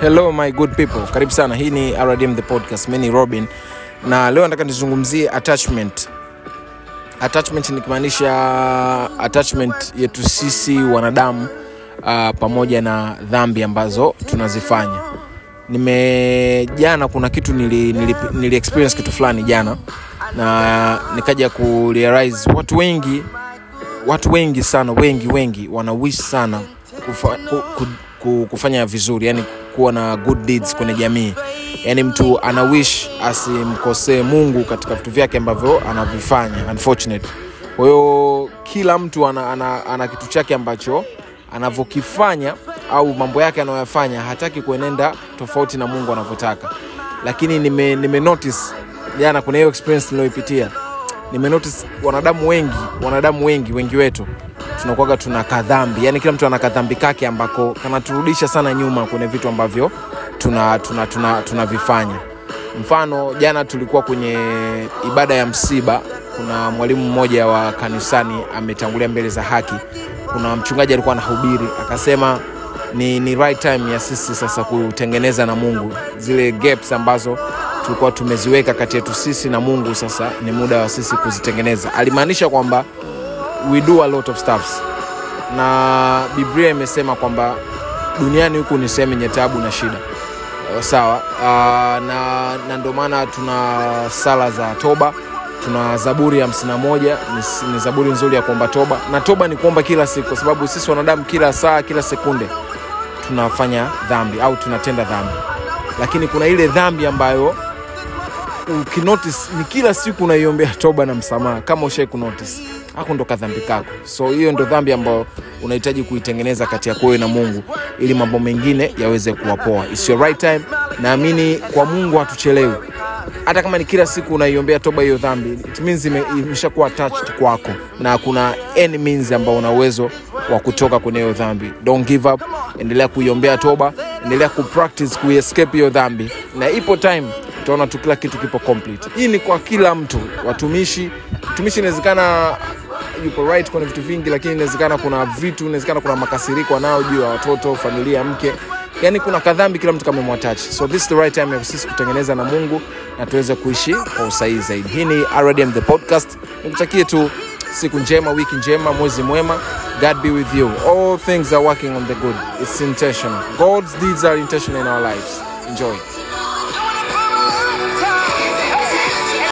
hello my good people. Karibu sana. Hii ni rdm the podcast. Mi robin. Na leo nataka nizungumzie attachment. Attachment nikimaanisha attachment yetu sisi wanadamu uh, pamoja na dhambi ambazo tunazifanya. Nime jana kuna kitu nili, nili, nili experience kitu fulani jana na nikaja kurealize watu wengi watu wengi sana wengi wengi wanawishi sana kufa, ku, ku, ku, kufanya vizuri yani kuwa na good deeds kwenye jamii. Yani mtu ana wish asimkosee mungu katika vitu vyake ambavyo anavifanya unfortunate. Kwa kila mtu ana, ana, ana kitu chake ambacho anavyokifanya au mambo yake anayoyafanya hataki kuenenda tofauti na mungu anavyotaka. Lakini nime, nime jana kuna hiyo experience niliyoipitia. Nime notice wanadamu wengi wanadamu wengi wengi wetu tunakuwaga tuna kadhambi. Yani kila mtu ana kadhambi kake ambako kanaturudisha sana nyuma kwenye vitu ambavyo tunavifanya tuna, tuna, tuna, mfano jana tulikuwa kwenye ibada ya msiba. Kuna mwalimu mmoja wa kanisani ametangulia mbele za haki. Kuna mchungaji alikuwa anahubiri akasema ni, ni right time ya sisi sasa kutengeneza na mungu. Zile gaps ambazo tulikuwa tumeziweka kati yetu sisi na mungu sasa ni muda wa sisi kuzitengeneza. Alimaanisha kwamba we do a lot of stuffs. Na biblia imesema kwamba duniani huku ni sehemu yenye tabu na shida. Sawa. Uh, na, na ndio maana tuna sala za toba tuna zaburi ya 51 ni, ni zaburi nzuri ya kuomba toba. Na toba ni kuomba kila siku kwa sababu sisi wanadamu kila saa kila sekunde tunafanya dhambi au tunatenda dhambi. Lakini kuna ile dhambi ambayo ukinotice ni kila siku unaiombea toba na msamaha kama ushai kunotice. Hako ndo kadhambi kako. So hiyo ndo dhambi ambayo unahitaji kuitengeneza kati yako wewe na mungu ili mambo mengine yaweze kuwapoa right time. Naamini kwa mungu hatuchelewi. Hata kama ni kila siku unaiombea toba hiyo dhambi it means imeshakuwa attached kwako na kuna any means ambao una uwezo wa kutoka kwenye hiyo dhambi. Don't give up. Endelea kuiombea toba. Endelea kupractice kuiescape hiyo dhambi. Na ipo time utaona tu kila kitu kipo complete. Hii ni kwa kila mtu. Watumishi mtumishi inawezekana yupo right kwenye vitu vingi lakini inawezekana kuna vitu inawezekana kuna makasiriko anayo juu ya watoto familia mke. Yani kuna kadhambi kila mtu kamemwatach so this is the right time ya sisi kutengeneza na mungu na tuweze kuishi kwa usahihi zaidi. Hii ni rdm the podcast. Nikutakie tu siku njema wiki njema mwezi mwema. God be with you. All things are working on the good. It's intentional. God's deeds are intentional in our lives. Enjoy